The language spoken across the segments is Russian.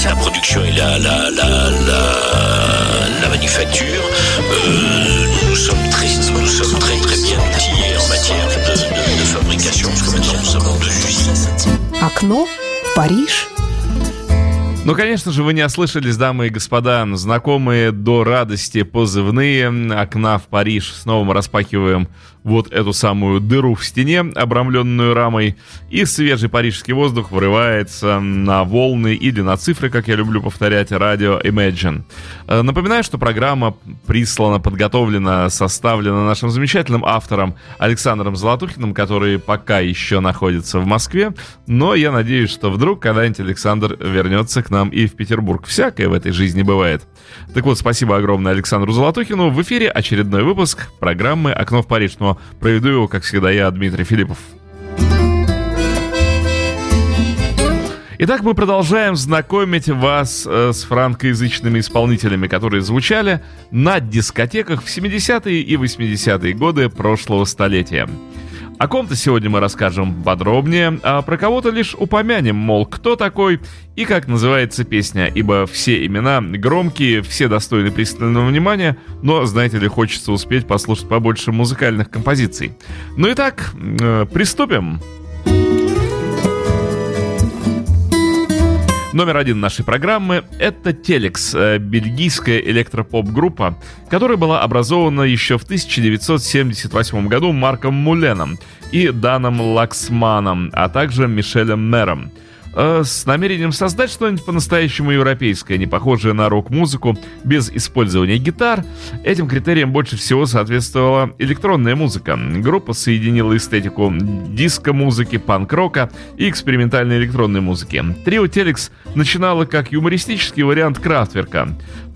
service, la production et la, la, la, la, la manufacture, euh, nous sommes très, nous sommes très très bien outillés en matière de, de, de fabrication, parce que maintenant nous avons deux usines. Окно в Париж. Ну, конечно же, вы не ослышались, дамы и господа, знакомые до радости позывные окна в Париж. Снова мы распахиваем вот эту самую дыру в стене, обрамленную рамой, и свежий парижский воздух врывается на волны или на цифры, как я люблю повторять, радио Imagine. Э, напоминаю, что программа прислана, подготовлена, составлена нашим замечательным автором Александром Золотухиным, который пока еще находится в Москве, но я надеюсь, что вдруг когда-нибудь Александр вернется к нам и в Петербург. Всякое в этой жизни бывает. Так вот, спасибо огромное Александру Золотухину. В эфире очередной выпуск программы «Окно в Париж». Но проведу его, как всегда, я, Дмитрий Филиппов. Итак, мы продолжаем знакомить вас э, с франкоязычными исполнителями, которые звучали на дискотеках в 70-е и 80-е годы прошлого столетия. О ком-то сегодня мы расскажем подробнее, а про кого-то лишь упомянем, мол, кто такой и как называется песня, ибо все имена громкие, все достойны пристального внимания, но, знаете ли, хочется успеть послушать побольше музыкальных композиций. Ну и так, э, приступим. Номер один нашей программы — это Телекс, э, бельгийская электропоп-группа, которая была образована еще в 1978 году Марком Муленом и Даном Лаксманом, а также Мишелем Мером — э, с намерением создать что-нибудь по-настоящему европейское, не похожее на рок-музыку, без использования гитар. Этим критериям больше всего соответствовала электронная музыка. Группа соединила эстетику диско-музыки, панк-рока и экспериментальной электронной музыки. Трио Телекс начинало как юмористический вариант Крафтверка.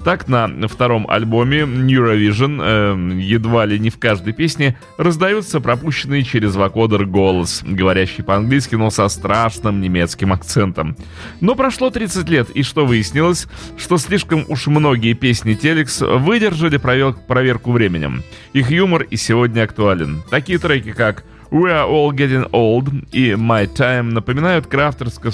Так, на втором альбоме Neurovision э, едва ли не в каждой песне раздаются пропущенные через вокодер голос, говорящий по-английски, но со страшным немецким акцентом. Но прошло 30 лет, и что выяснилось? Что слишком уж многие песни Телекс выдержали проверку временем. Их юмор и сегодня актуален. Такие треки, как We Are All Getting Old и My Time напоминают крафтерско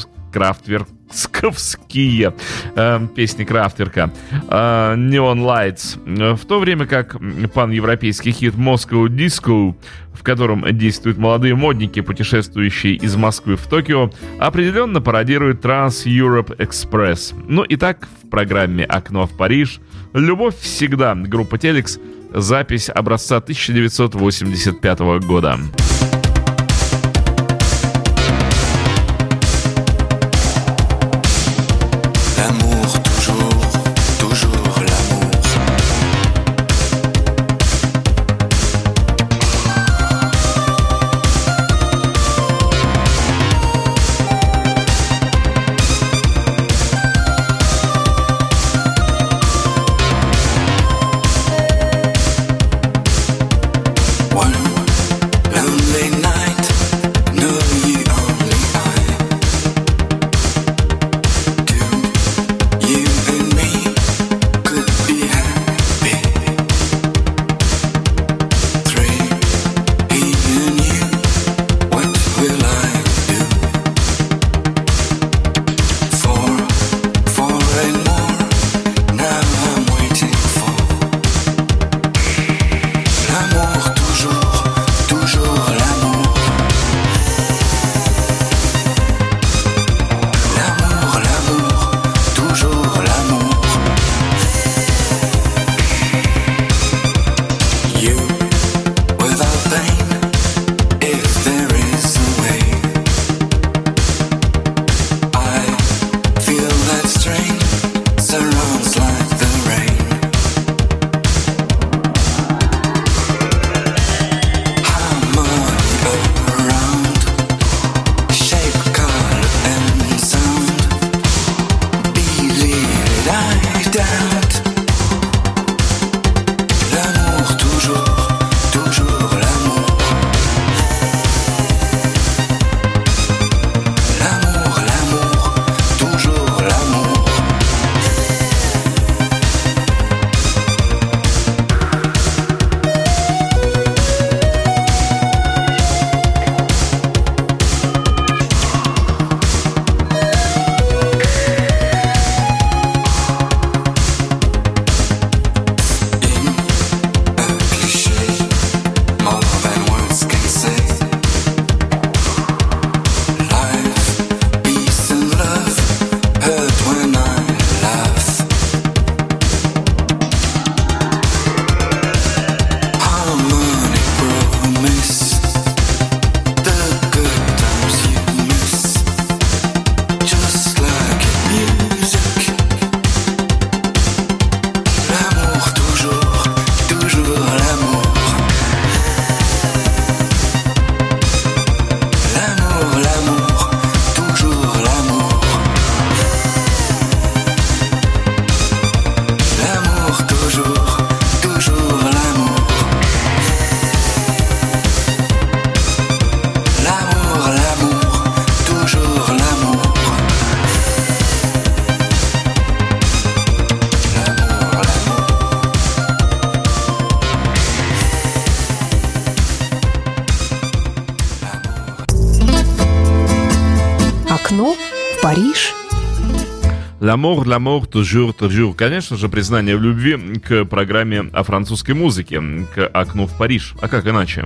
крафтверковские э, песни Крафтерка. Э, Neon Lights. В то время как пан-европейский хит Moscow Disco, в котором действуют молодые модники, путешествующие из Москвы в Токио, определенно пародирует Trans Europe Express. Ну и так в программе «Окно в Париж» «Любовь всегда» группа Телекс запись образца 1985 года. L'amour, l'amour, toujours, toujours. Конечно же, признание в любви к программе о французской музыке, к окну в Париж. А как иначе?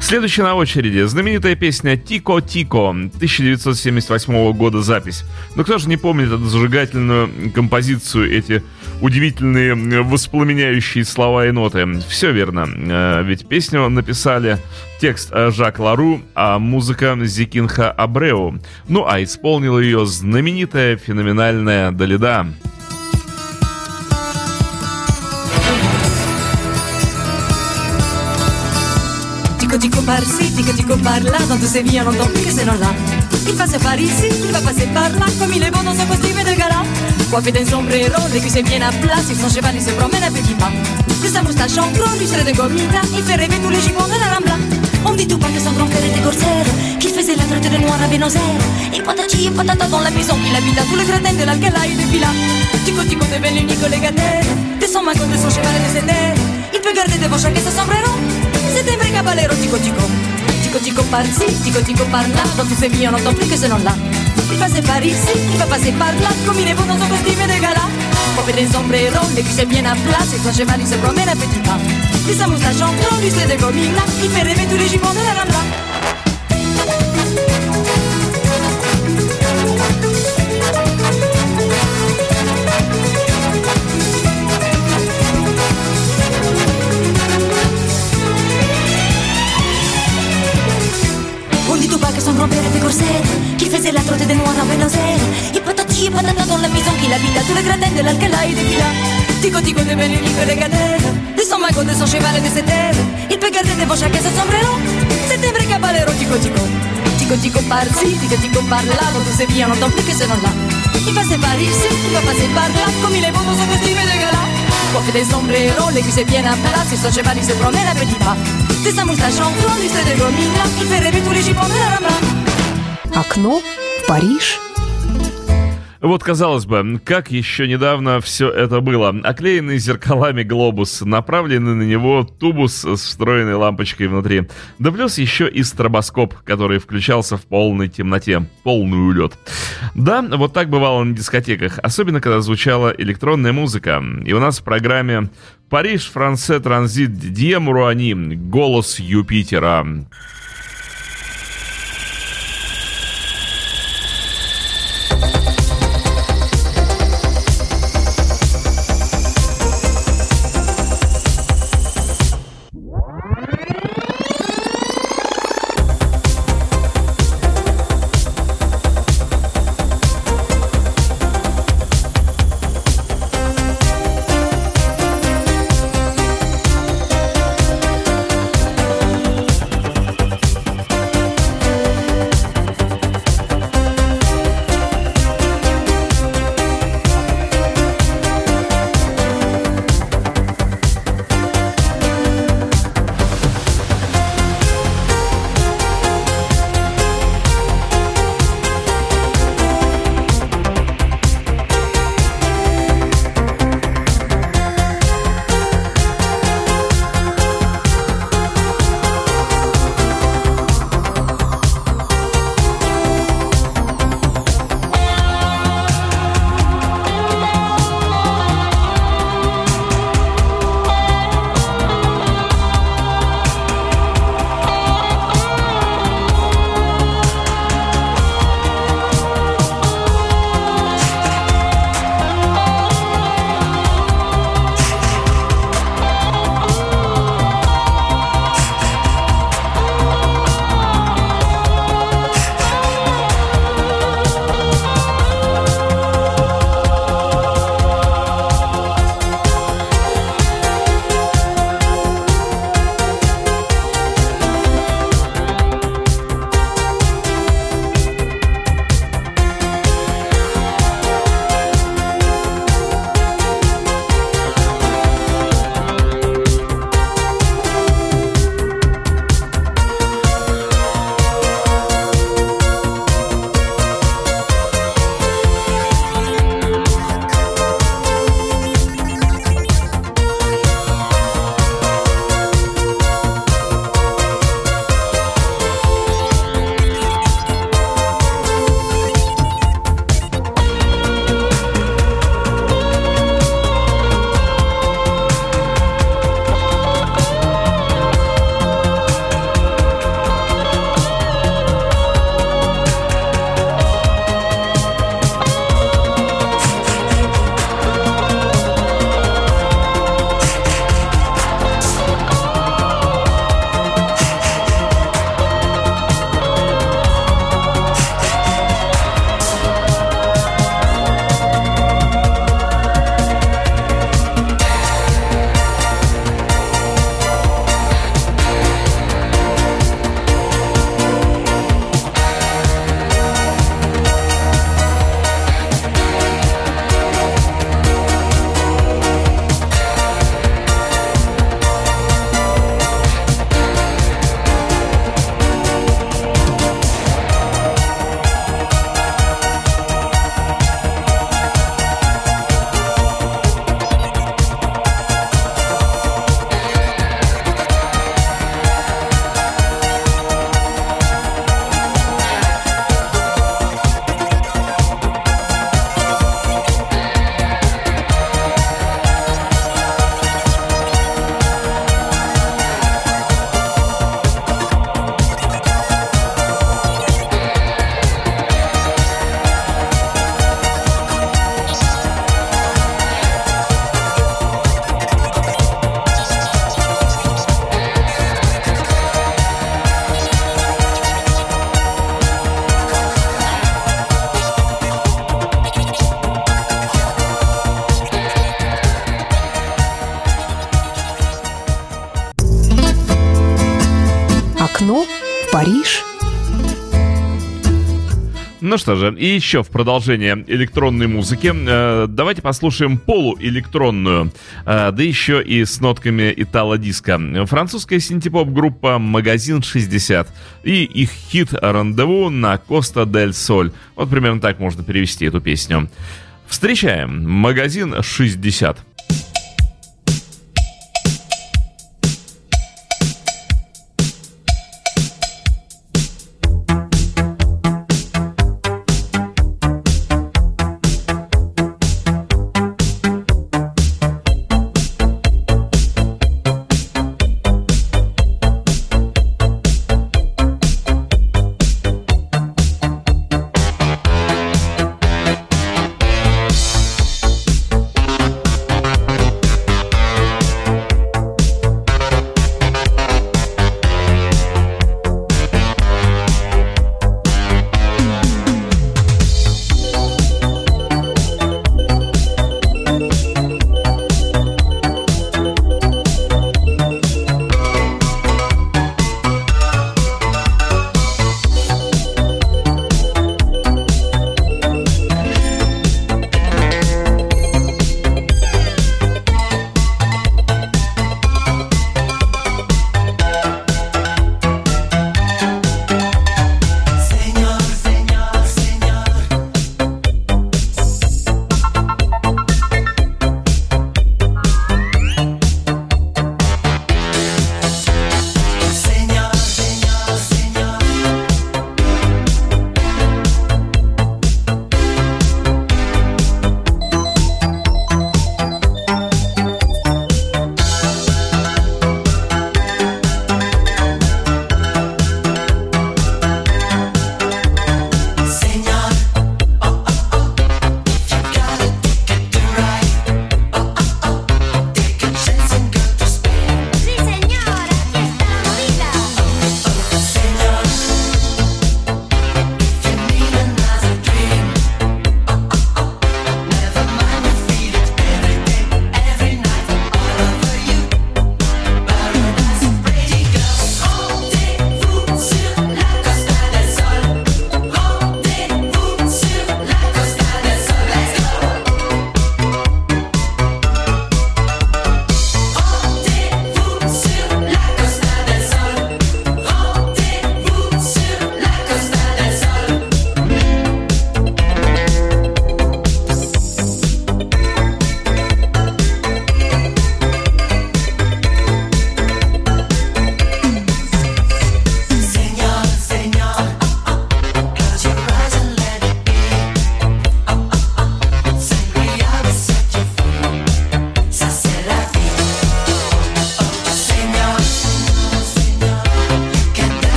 Следующая на очереди знаменитая песня «Тико Тико» 1978 года запись. Но кто же не помнит эту зажигательную композицию, эти удивительные воспламеняющие слова и ноты? Все верно, э, ведь песню написали текст Жак Лару, а музыка Зикинха Абреу. Ну а исполнила ее знаменитая феноменальная Далида. Tico par ci, tico tico par là, dans tous ces vies on n'entend plus que ces noms-là. Il passe par ici, il va passer par là, comme il est bon dans son costume de gala. Coiffé d'un sombrero, cuisses bien à plat, sur son cheval il se promène à petits pas. De sa moustache en gros, lui serait de gomita, il fait rêver tous les jupons de la Rambla. On dit tout pas que son grand-père était corsaire, qu'il faisait la traite de noir à Buenos Aires. Et patati et patata dans la maison qu'il habita, tous les gradins de l'Alcala et de Villa. Tico tico devient l'unique légataire, de son magot, de son cheval et de ses terres. Il peut garder devant chacun son sombrero, c'est un vrai caballero, tico tico. Tico tico par ci, tico tico par là, dans tous vies on n'entend plus que ce nom-là. Il passe par ici, il va passer par là, comme il est beau dans son costume de gala. Coiffé d'un sombrero, les cuisses bien à plat, et son cheval il se promène à petits pas. Et sa lui c'est de gomina, il fait rêver tous les jupons de la Rambla. che son rompere di corset Chi faisait la te denuora per non ser I patacci e patata dans la mise un chila pila Tu le gratende l'alcalai di fila Tico tico de bene lì per le cadere. Di son mai con de son chevale de settembre Il pegarde de voce che se un vrai cavalero tico tico. Tico tico parsi, tico tico par parlavo. Tu c'est bien, non t'ho più che ce non là Mi fa se parirsi, mi fa se parla. Come le bombo sono questi me regalà son costume de gala. Coiffé des sombreros, cuisses bien sur son cheval il se promène à petits pas. De sa moustache en gros, lui c'est de gomina, il fait rêver tous les jupons de la Rambla. Окно в Париж. Вот, казалось бы, как еще недавно все это было. Оклеенный зеркалами глобус, направленный на него тубус с встроенной лампочкой внутри. Да плюс еще и стробоскоп, который включался в полной темноте. Полный улет. Да, вот так бывало на дискотеках, особенно когда звучала электронная музыка. И у нас в программе «Париж, Франце, Транзит, Диемуруани. Голос Юпитера». Ну что же, и еще в продолжение электронной музыки э, давайте послушаем полуэлектронную, э, да еще и с нотками итало-диска. Французская синтепоп-группа «Магазин 60» и их хит «Рандеву» на Коста дель Соль. Вот примерно так можно перевести эту песню. Встречаем «Магазин 60».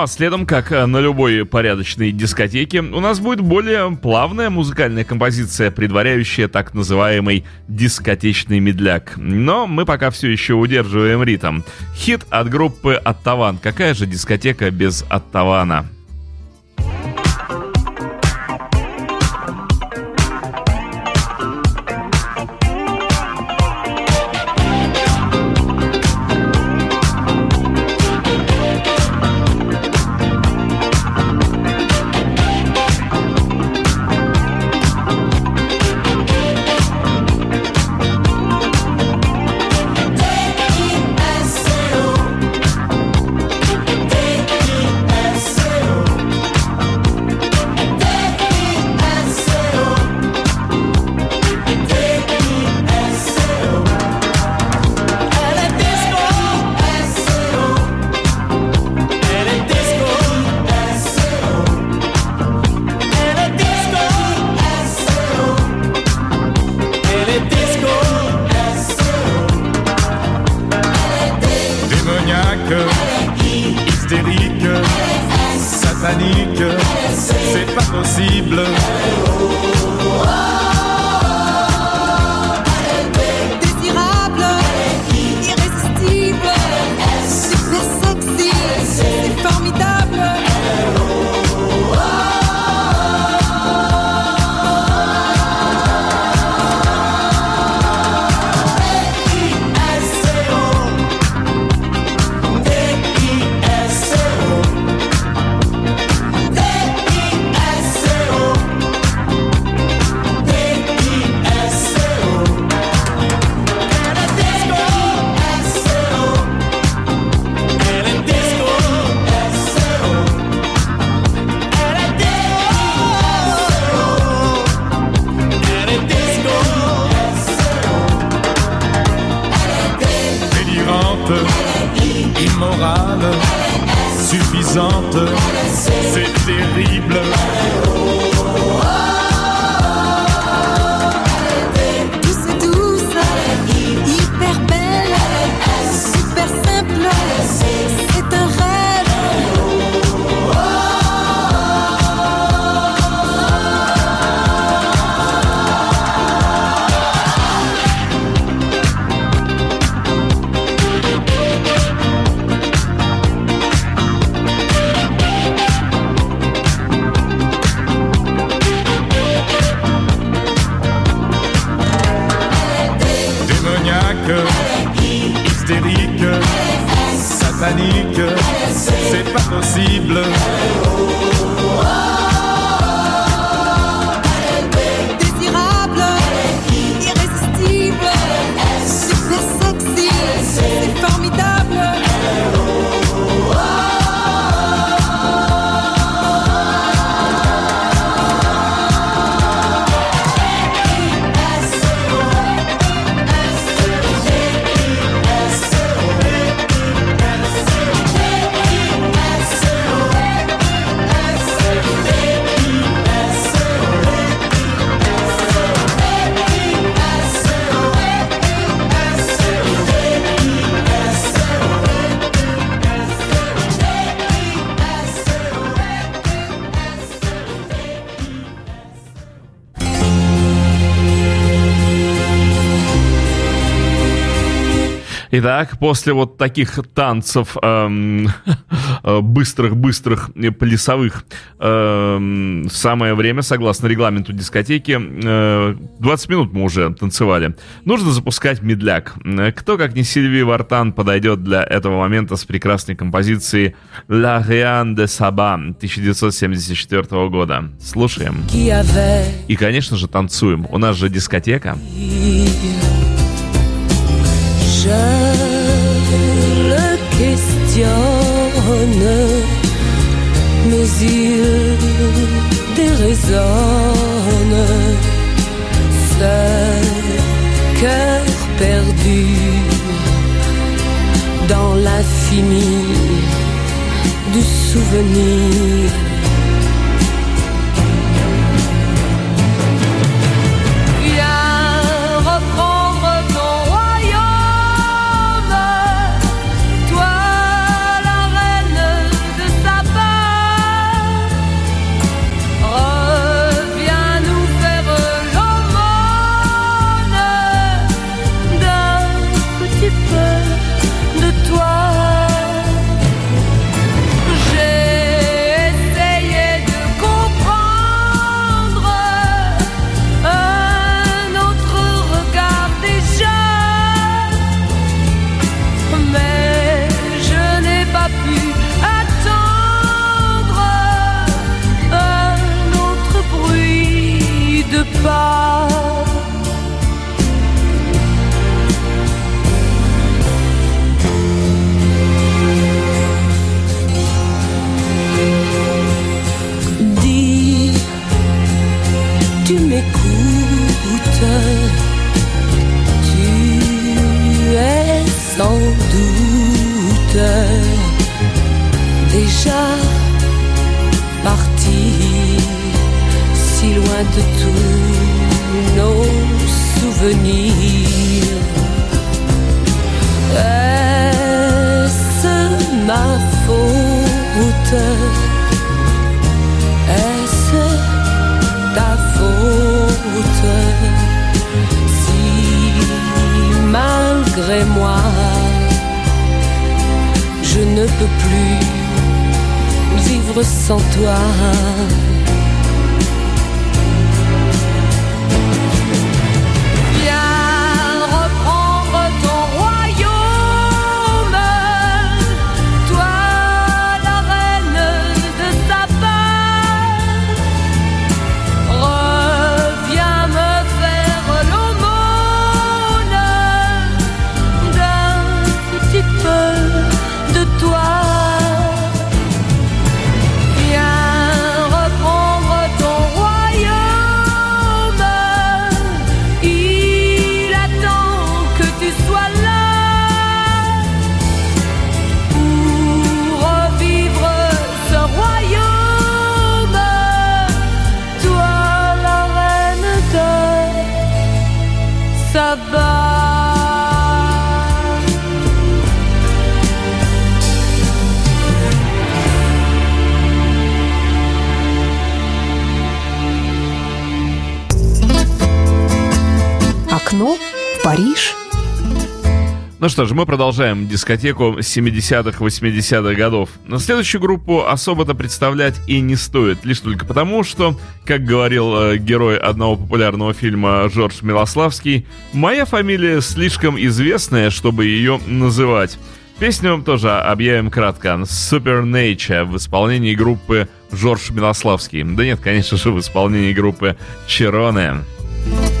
А следом, как на любой порядочной дискотеке, у нас будет более плавная музыкальная композиция, предваряющая так называемый дискотечный медляк. Но мы пока все еще удерживаем ритм. Хит от группы Оттаван. Какая же дискотека без Оттавана? Итак, после вот таких танцев быстрых-быстрых эм, плясовых, эм, самое время, согласно регламенту дискотеки, э, 20 минут мы уже танцевали. Нужно запускать медляк. Кто, как не Сильвия Вартан, подойдет для этого момента с прекрасной композицией «La Rien de Saba» 1974 года. Слушаем. И, конечно же, танцуем. У нас же дискотека. je questionne, mais il déraisonne. Ce cœur perdu dans l'infini du souvenir tous nos souvenirs. Est-ce ma faute? Est-ce ta faute? Si malgré moi, je ne peux plus vivre sans toi. Ну что ж, мы продолжаем дискотеку 70-х, 80-х годов. Но следующую группу особо-то представлять и не стоит, лишь только потому, что, как говорил э, герой одного популярного фильма Жорж Милославский, моя фамилия слишком известная, чтобы ее называть. Песню вам тоже объявим кратко. Super Nature в исполнении группы Жорж Милославский. Да нет, конечно же, в исполнении группы Чероне. Once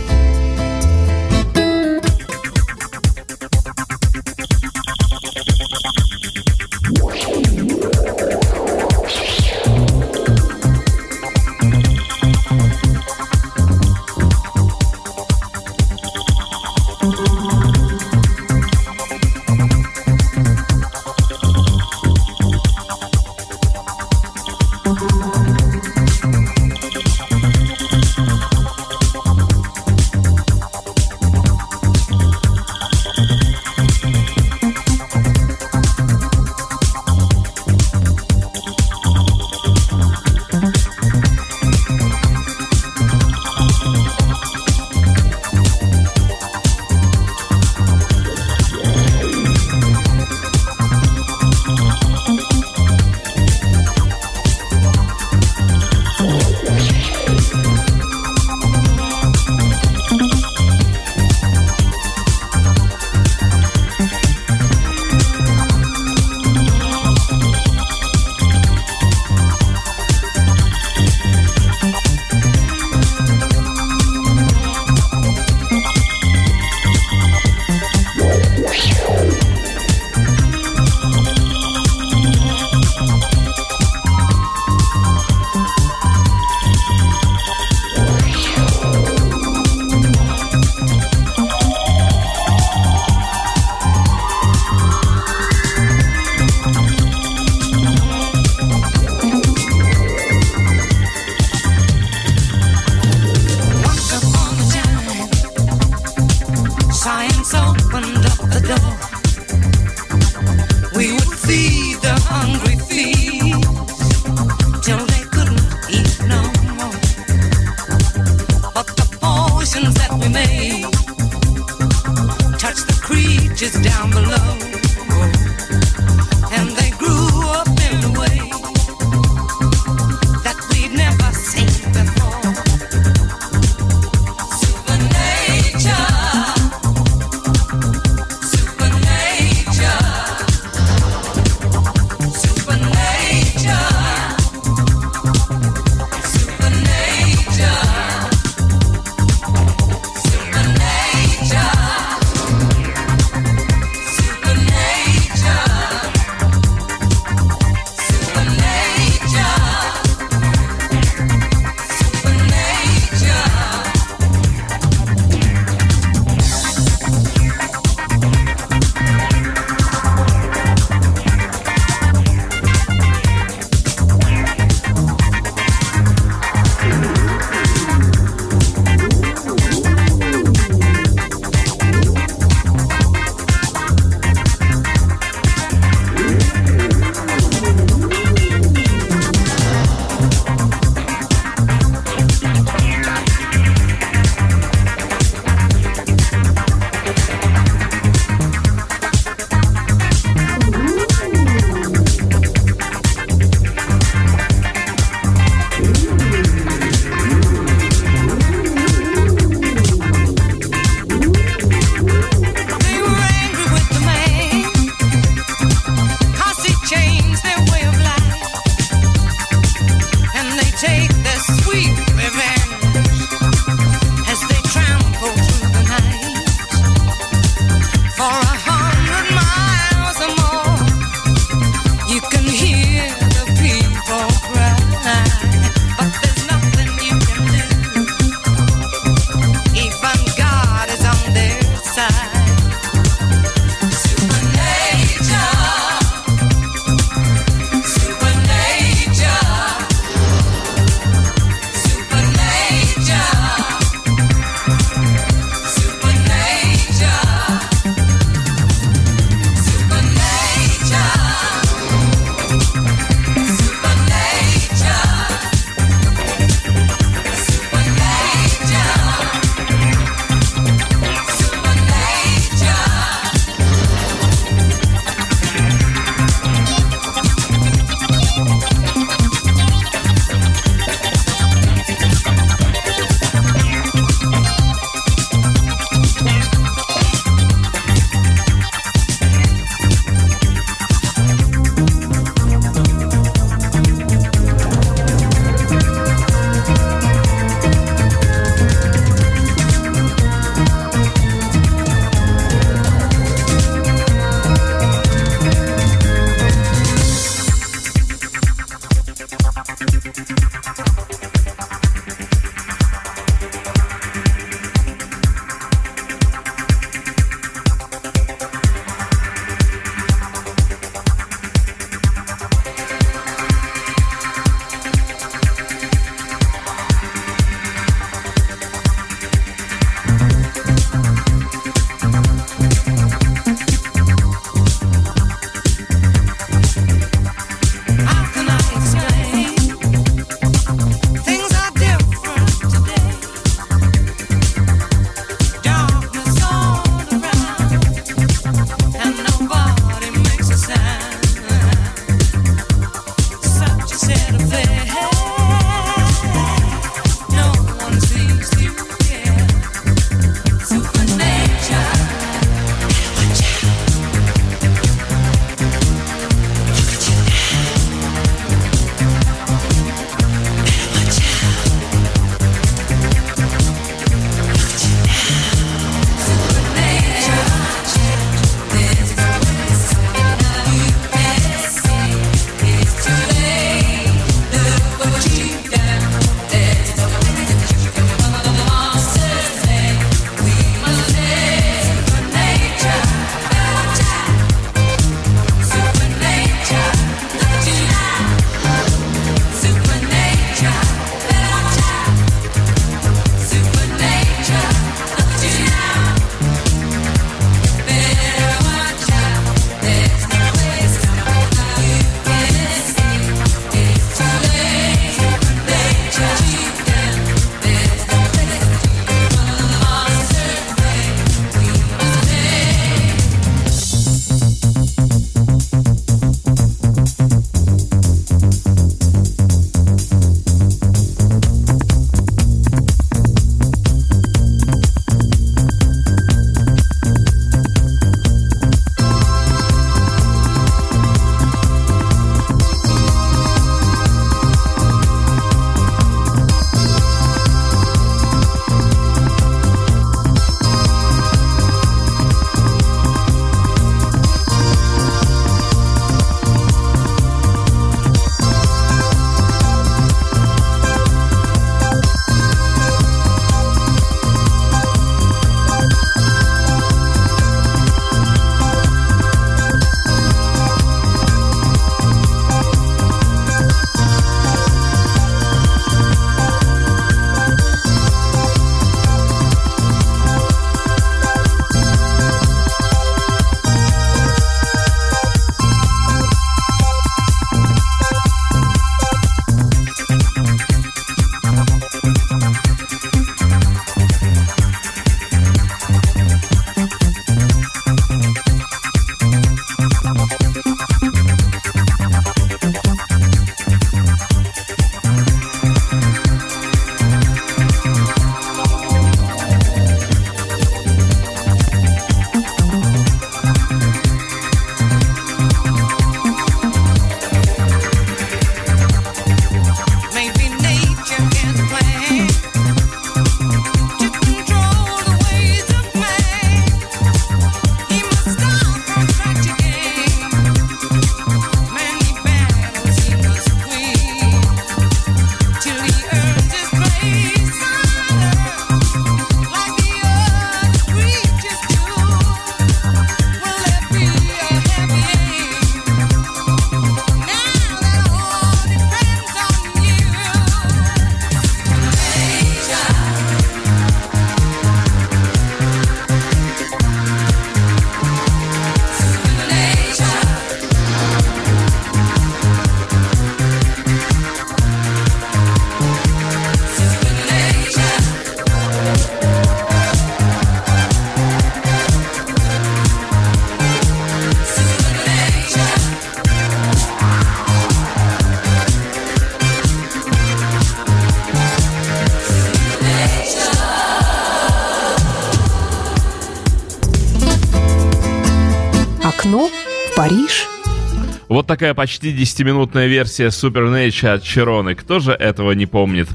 такая почти 10-минутная версия Supernature от Чероны. Кто же этого не помнит?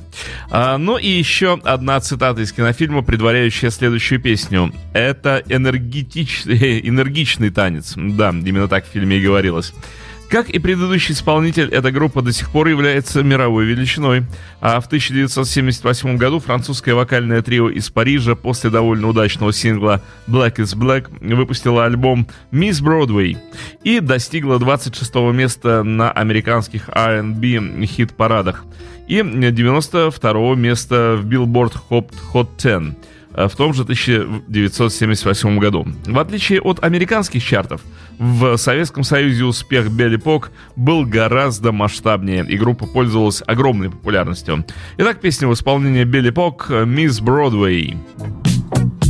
А, ну и еще одна цитата из кинофильма, предваряющая следующую песню. Это энергетичный, энергичный танец. Да, именно так в фильме и говорилось. Как и предыдущий исполнитель, эта группа до сих пор является мировой величиной. А в 1978 году французское вокальное трио из Парижа после довольно удачного сингла Black is Black выпустило альбом Miss Broadway и достигла 26 места на американских R&B хит-парадах и 92 места в Billboard Hot 10 в том же 1978 году. В отличие от американских чартов, в Советском Союзе успех Белли Пок был гораздо масштабнее, и группа пользовалась огромной популярностью. Итак, песня в исполнении Белли Пок «Мисс Бродвей». Hey,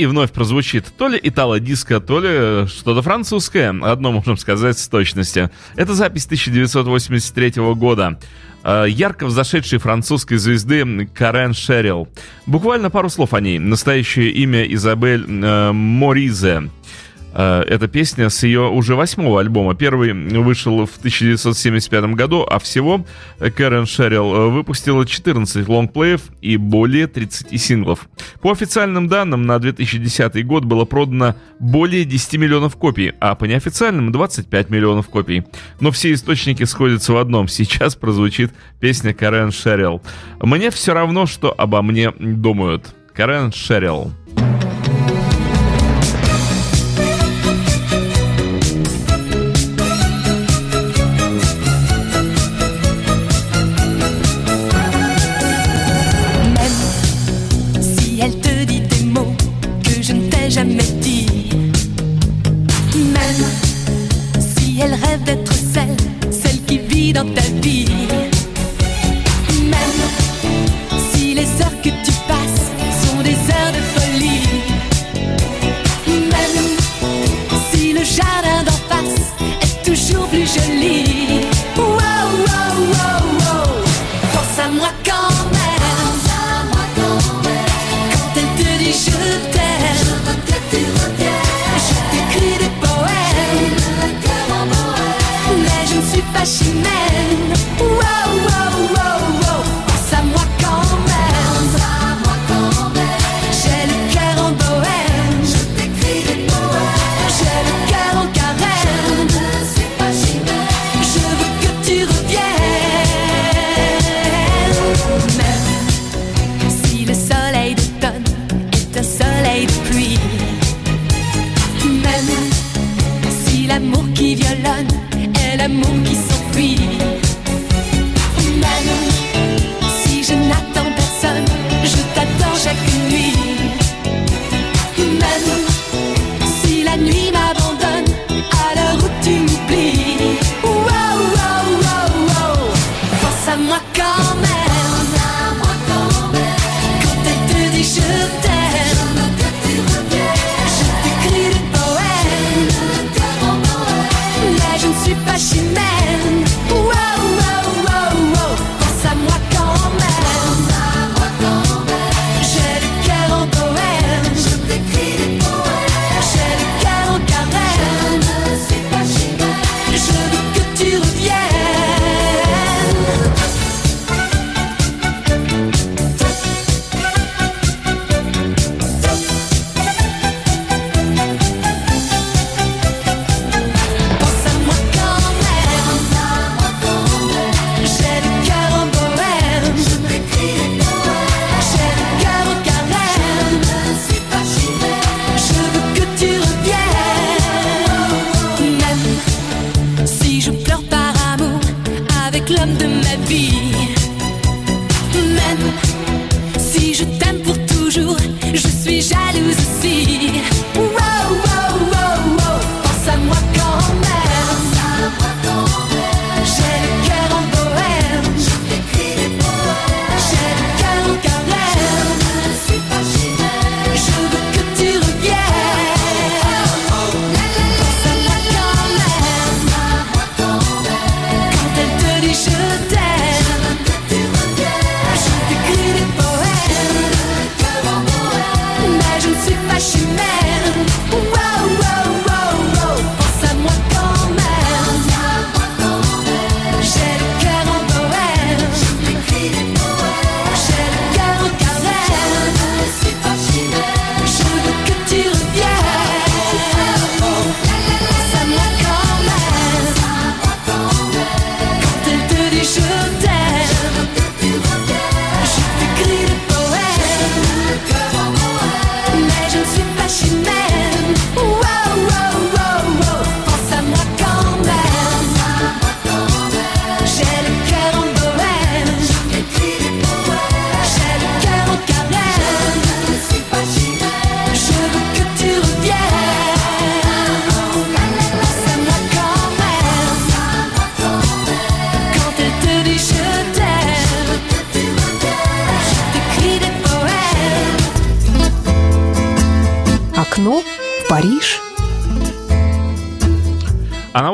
и вновь прозвучит то ли итало-диско, то ли э, что-то французское. Одно можем сказать с точностью. Это запись 1983 года э, ярко взошедшей французской звезды Карен Шерил. Буквально пару слов о ней. Настоящее имя Изабель э, Моризе. Э, эта песня с ее уже восьмого альбома. Первый вышел в 1975 году, а всего Кэрен Шерилл э, выпустила 14 лонгплеев и более 30 синглов. По официальным данным, на 2010 год было продано более 10 миллионов копий, а по неофициальным 25 миллионов копий. Но все источники сходятся в одном. Сейчас прозвучит песня Карен Шерилл. «Мне все равно, что обо мне думают». Карен Шерилл.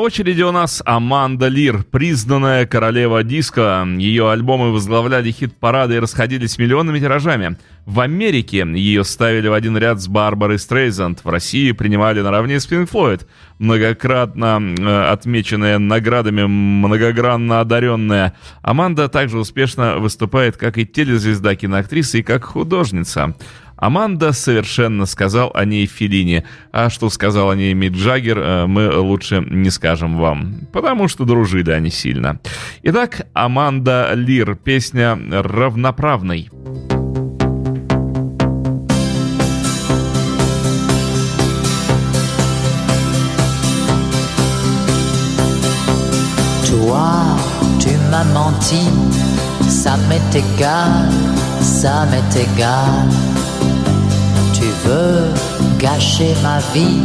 Очереди у нас Аманда Лир, признанная королева диска. Ее альбомы возглавляли хит-парады и расходились миллионными тиражами. В Америке ее ставили в один ряд с Барбарой Стрейзанд. В России принимали наравне с Pink Floyd. Многократно э, отмеченная наградами, многогранно одаренная. Аманда также успешно выступает как и телезвезда, киноактриса и как художница. Аманда совершенно сказал о ней Филини, а что сказал о ней Мик Джаггер, э, мы лучше не скажем вам, потому что дружили они сильно. Итак, Аманда Лир, песня «Равноправный». Toi, tu m'as menti, ça m'est égal, ça m'est égal. Veux gâcher ma vie,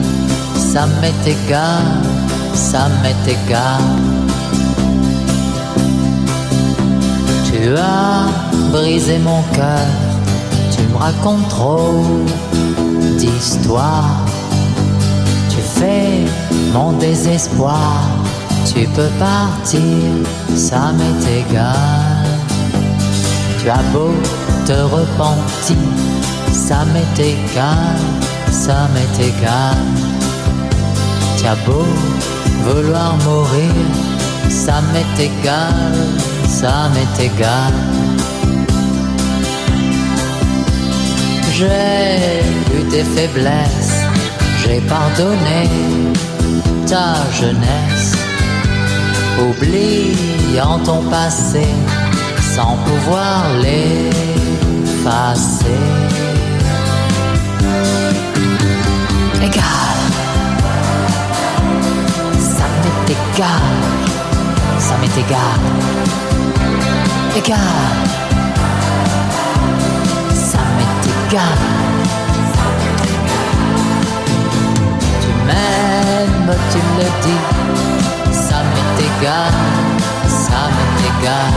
ça m'est égal, ça m'est égal. Tu as brisé mon cœur, tu me racontes trop d'histoires. Tu fais mon désespoir, tu peux partir, ça m'est égal. Tu as beau te repentir, ça m'est égal, ça m'est égal. Tu as beau vouloir mourir, ça m'est égal, ça m'est égal. J'ai vu tes faiblesses, j'ai pardonné ta jeunesse, oubliant ton passé sans pouvoir l'effacer. Égal, ça m'est égal, ça m'est égal, ça m'est. Tu m'aimes, tu le dis, ça m'est égal, ça m'est égal.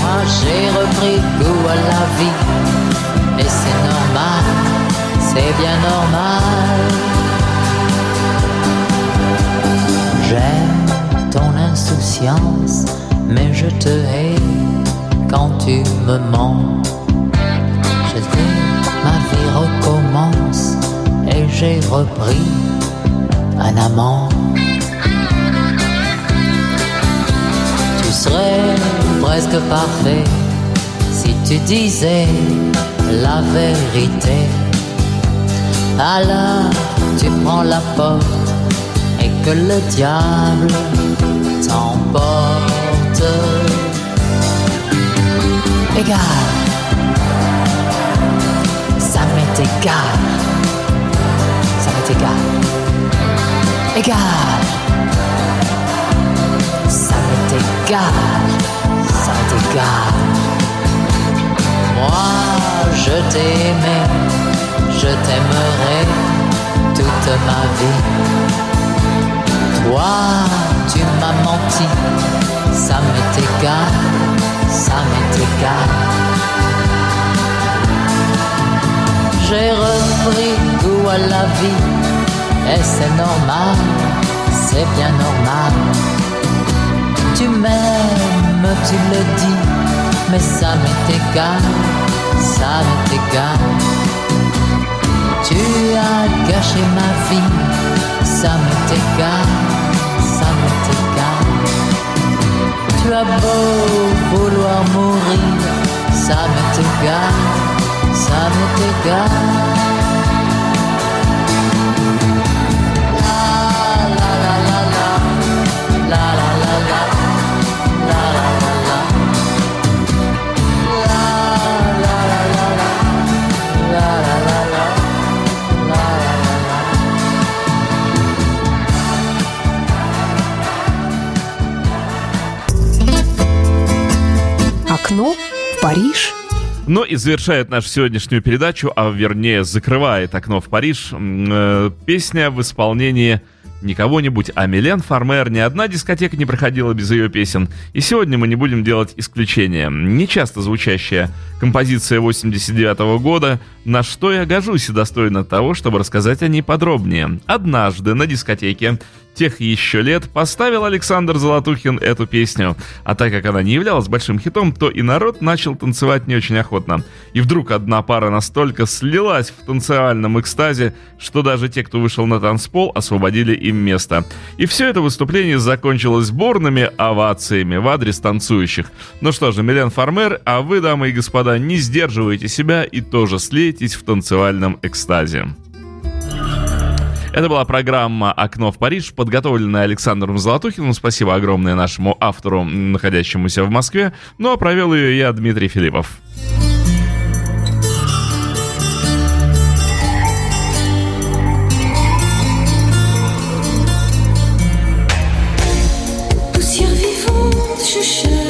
Moi j'ai repris goût à la vie, et c'est c'est bien normal. J'aime ton insouciance, mais je te hais quand tu me mens. Je dis, ma vie recommence, et j'ai repris un amant. Tu serais presque parfait si tu disais la vérité. Alors tu prends la porte et que le diable t'emporte. Égal, ça m'est égal, ça m'est égal, égal, ça m'est égal, ça m'est égal. Moi, je t'ai aimé, je t'aimerai toute ma vie. Toi, tu m'as menti, ça m'est égal, ça m'est égal. J'ai repris goût à la vie, et c'est normal, c'est bien normal. Tu m'aimes, tu le dis, mais ça m'est égal, ça m'est égal. Tu as gâché ma vie, ça m'est égal, ça m'est égal. Tu as beau vouloir mourir, ça m'est égal, ça m'est égal. Париж. Но и завершает нашу сегодняшнюю передачу, а вернее закрывает окно в Париж, э, песня в исполнении не кого-нибудь, а Милен Фармер. Ни одна дискотека не проходила без ее песен. И сегодня мы не будем делать исключения. Нечасто звучащая композиция 89 года «На что я гожусь» и достойна того, чтобы рассказать о ней подробнее. Однажды на дискотеке тех еще лет поставил Александр Золотухин эту песню. А так как она не являлась большим хитом, то и народ начал танцевать не очень охотно. И вдруг одна пара настолько слилась в танцевальном экстазе, что даже те, кто вышел на танцпол, освободили им место. И все это выступление закончилось бурными овациями в адрес танцующих. Ну что же, Милен Фармер, а вы, дамы и господа, не сдерживайте себя и тоже слейтесь в танцевальном экстазе. Это была программа «Окно в Париж», подготовленная Александром Золотухиным. Спасибо огромное нашему автору, находящемуся в Москве. Ну а провел ее я, Дмитрий Филиппов. Je cherche